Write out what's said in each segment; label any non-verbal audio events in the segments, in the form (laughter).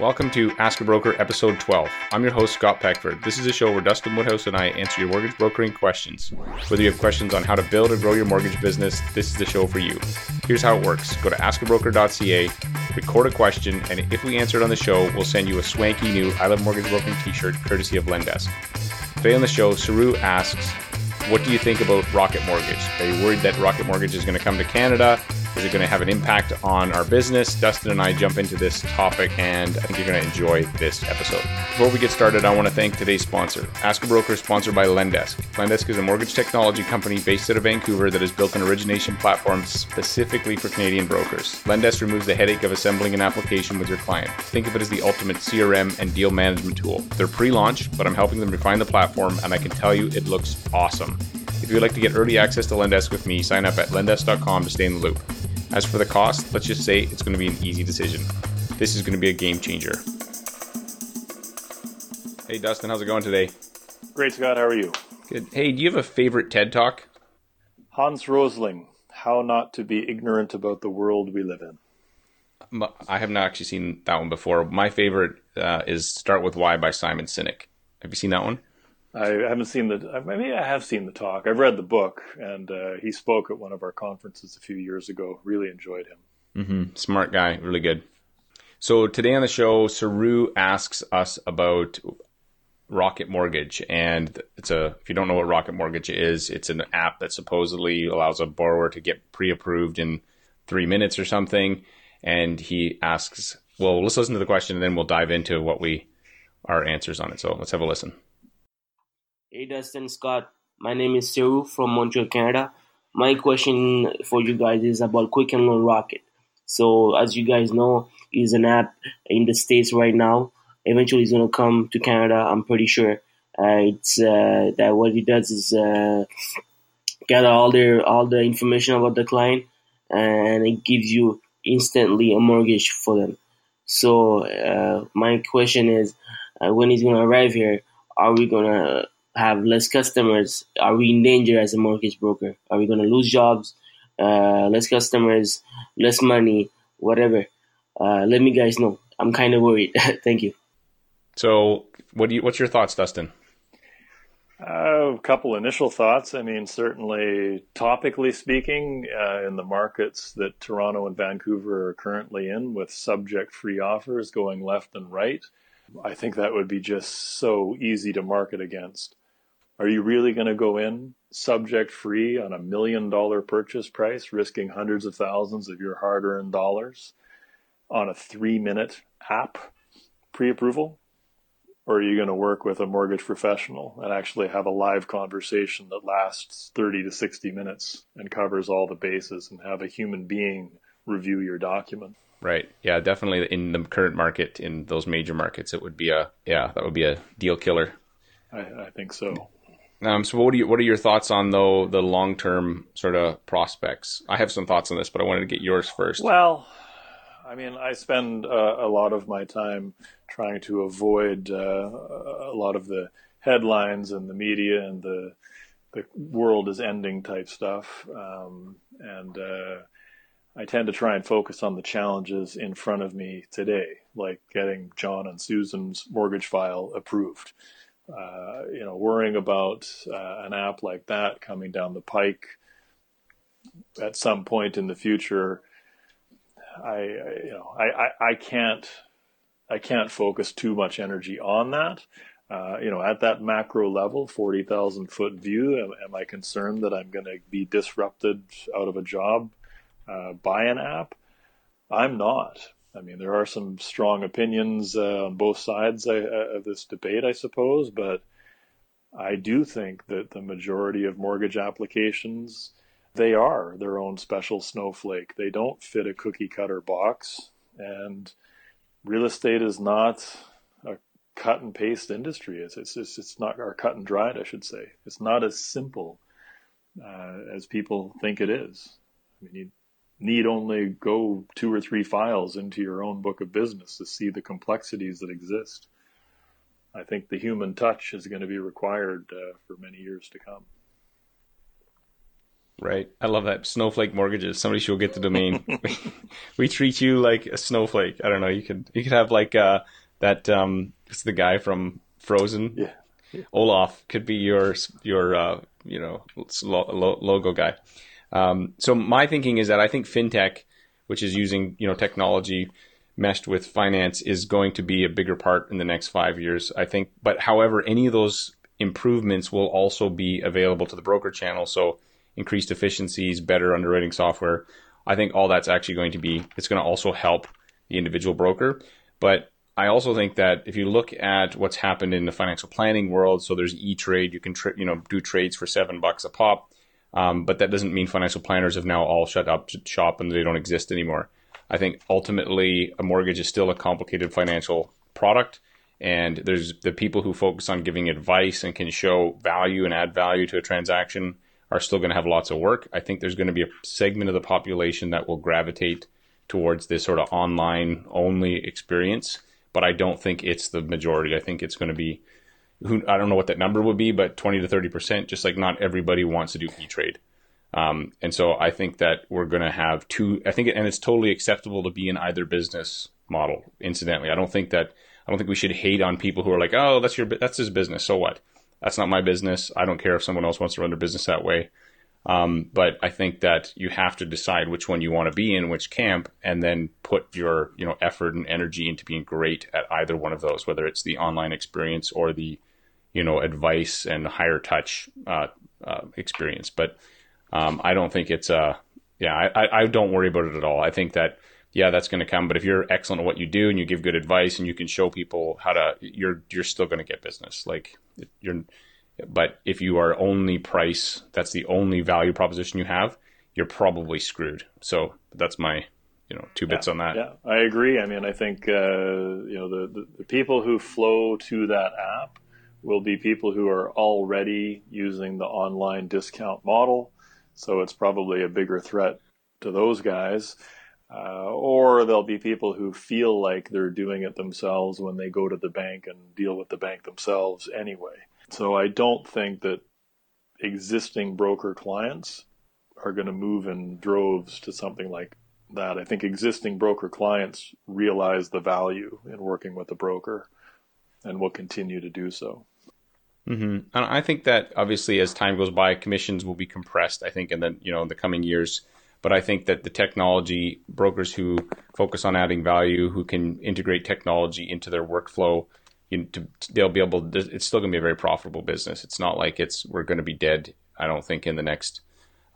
Welcome to Ask a Broker, episode 12. I'm your host, Scott Peckford. This is a show where Dustin Woodhouse and I answer your mortgage brokering questions. Whether you have questions on how to build or grow your mortgage business, this is the show for you. Here's how it works go to askabroker.ca, record a question, and if we answer it on the show, we'll send you a swanky new I Love Mortgage Brokering t shirt courtesy of Lendesk. Today on the show, Saru asks, What do you think about Rocket Mortgage? Are you worried that Rocket Mortgage is going to come to Canada? Is it going to have an impact on our business? Dustin and I jump into this topic, and I think you're going to enjoy this episode. Before we get started, I want to thank today's sponsor. Ask a Broker is sponsored by Lendesk. Lendesk is a mortgage technology company based out of Vancouver that has built an origination platform specifically for Canadian brokers. Lendesk removes the headache of assembling an application with your client. Think of it as the ultimate CRM and deal management tool. They're pre launch, but I'm helping them refine the platform, and I can tell you it looks awesome. If you'd like to get early access to Lendesk with me, sign up at lendesk.com to stay in the loop. As for the cost, let's just say it's going to be an easy decision. This is going to be a game changer. Hey, Dustin, how's it going today? Great, Scott. How are you? Good. Hey, do you have a favorite TED Talk? Hans Rosling, How Not to Be Ignorant About the World We Live In. I have not actually seen that one before. My favorite uh, is Start With Why by Simon Sinek. Have you seen that one? I haven't seen the. Maybe I mean, I have seen the talk. I've read the book, and uh, he spoke at one of our conferences a few years ago. Really enjoyed him. Mm-hmm. Smart guy, really good. So today on the show, Saru asks us about Rocket Mortgage, and it's a. If you don't know what Rocket Mortgage is, it's an app that supposedly allows a borrower to get pre-approved in three minutes or something. And he asks, well, let's listen to the question, and then we'll dive into what we our answers on it. So let's have a listen. Hey Dustin Scott, my name is Saru from Montreal, Canada. My question for you guys is about Quicken Loan Rocket. So as you guys know, is an app in the states right now. Eventually, it's gonna come to Canada. I'm pretty sure. Uh, it's uh, that what it does is uh, gather all their all the information about the client, and it gives you instantly a mortgage for them. So uh, my question is, uh, when it's gonna arrive here, are we gonna have less customers? Are we in danger as a mortgage broker? Are we going to lose jobs, uh, less customers, less money, whatever? Uh, let me guys know. I'm kind of worried. (laughs) Thank you. So, what do you? What's your thoughts, Dustin? Uh, a couple initial thoughts. I mean, certainly, topically speaking, uh, in the markets that Toronto and Vancouver are currently in, with subject-free offers going left and right, I think that would be just so easy to market against. Are you really going to go in subject free on a million dollar purchase price, risking hundreds of thousands of your hard earned dollars on a three minute app pre approval? Or are you going to work with a mortgage professional and actually have a live conversation that lasts 30 to 60 minutes and covers all the bases and have a human being review your document? Right. Yeah, definitely in the current market, in those major markets, it would be a, yeah, that would be a deal killer. I, I think so. Um, so what are you, what are your thoughts on though the long term sort of prospects? I have some thoughts on this, but I wanted to get yours first. Well, I mean, I spend uh, a lot of my time trying to avoid uh, a lot of the headlines and the media and the the world is ending type stuff, um, and uh, I tend to try and focus on the challenges in front of me today, like getting John and Susan's mortgage file approved uh, you know, worrying about uh, an app like that coming down the pike at some point in the future, I, you know, I, I, I can't, I can't focus too much energy on that. Uh, you know, at that macro level, 40,000 foot view, am, am, I concerned that I'm going to be disrupted out of a job uh, by an app? I'm not. I mean, there are some strong opinions uh, on both sides uh, of this debate, I suppose, but I do think that the majority of mortgage applications they are their own special snowflake. They don't fit a cookie cutter box, and real estate is not a cut and paste industry. It's it's it's, it's not or cut and dried, I should say. It's not as simple uh, as people think it is. I mean, you need only go two or three files into your own book of business to see the complexities that exist. I think the human touch is going to be required uh, for many years to come. Right. I love that. Snowflake mortgages. Somebody should get the domain. (laughs) we treat you like a snowflake. I don't know. You could you could have like uh that um it's the guy from Frozen. Yeah. yeah. Olaf could be your your uh you know logo guy. Um, so my thinking is that I think fintech, which is using you know technology meshed with finance, is going to be a bigger part in the next five years. I think, but however, any of those improvements will also be available to the broker channel. So increased efficiencies, better underwriting software. I think all that's actually going to be, it's going to also help the individual broker. But I also think that if you look at what's happened in the financial planning world, so there's E-Trade, you can tra- you know do trades for seven bucks a pop, um, but that doesn't mean financial planners have now all shut up shop and they don't exist anymore. I think ultimately a mortgage is still a complicated financial product, and there's the people who focus on giving advice and can show value and add value to a transaction are still going to have lots of work. I think there's going to be a segment of the population that will gravitate towards this sort of online only experience, but I don't think it's the majority. I think it's going to be who I don't know what that number would be, but 20 to 30 percent. Just like not everybody wants to do e trade. Um, and so I think that we're going to have two. I think, and it's totally acceptable to be in either business model. Incidentally, I don't think that I don't think we should hate on people who are like, oh, that's your that's his business. So what? That's not my business. I don't care if someone else wants to run their business that way. Um, but I think that you have to decide which one you want to be in, which camp, and then put your you know effort and energy into being great at either one of those, whether it's the online experience or the you know advice and higher touch uh, uh, experience. But um, I don't think it's a uh, yeah. I, I don't worry about it at all. I think that yeah, that's going to come. But if you're excellent at what you do and you give good advice and you can show people how to, you're you're still going to get business. Like you're, but if you are only price, that's the only value proposition you have, you're probably screwed. So that's my you know two bits yeah, on that. Yeah, I agree. I mean, I think uh, you know the, the, the people who flow to that app will be people who are already using the online discount model. So it's probably a bigger threat to those guys. Uh, or there'll be people who feel like they're doing it themselves when they go to the bank and deal with the bank themselves anyway. So I don't think that existing broker clients are going to move in droves to something like that. I think existing broker clients realize the value in working with a broker and will continue to do so. Mm-hmm. And I think that obviously as time goes by, commissions will be compressed. I think in the you know in the coming years, but I think that the technology brokers who focus on adding value, who can integrate technology into their workflow, you, to, they'll be able. To, it's still going to be a very profitable business. It's not like it's we're going to be dead. I don't think in the next.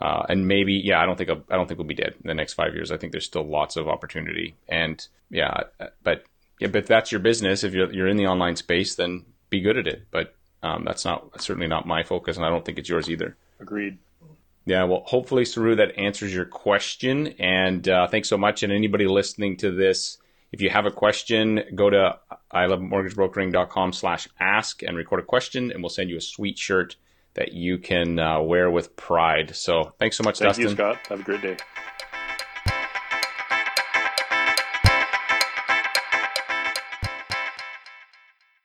Uh, and maybe, yeah, I don't think I don't think we'll be dead in the next five years. I think there's still lots of opportunity, and yeah, but yeah, but if that's your business, if you're you're in the online space, then be good at it. But um, that's not certainly not my focus, and I don't think it's yours either. Agreed. Yeah, well, hopefully, Saru, that answers your question. And uh, thanks so much. And anybody listening to this, if you have a question, go to ilovemortgagebrokering.com slash ask and record a question, and we'll send you a sweet shirt that you can uh, wear with pride. So thanks so much, Thank Dustin. you, Scott. Have a great day.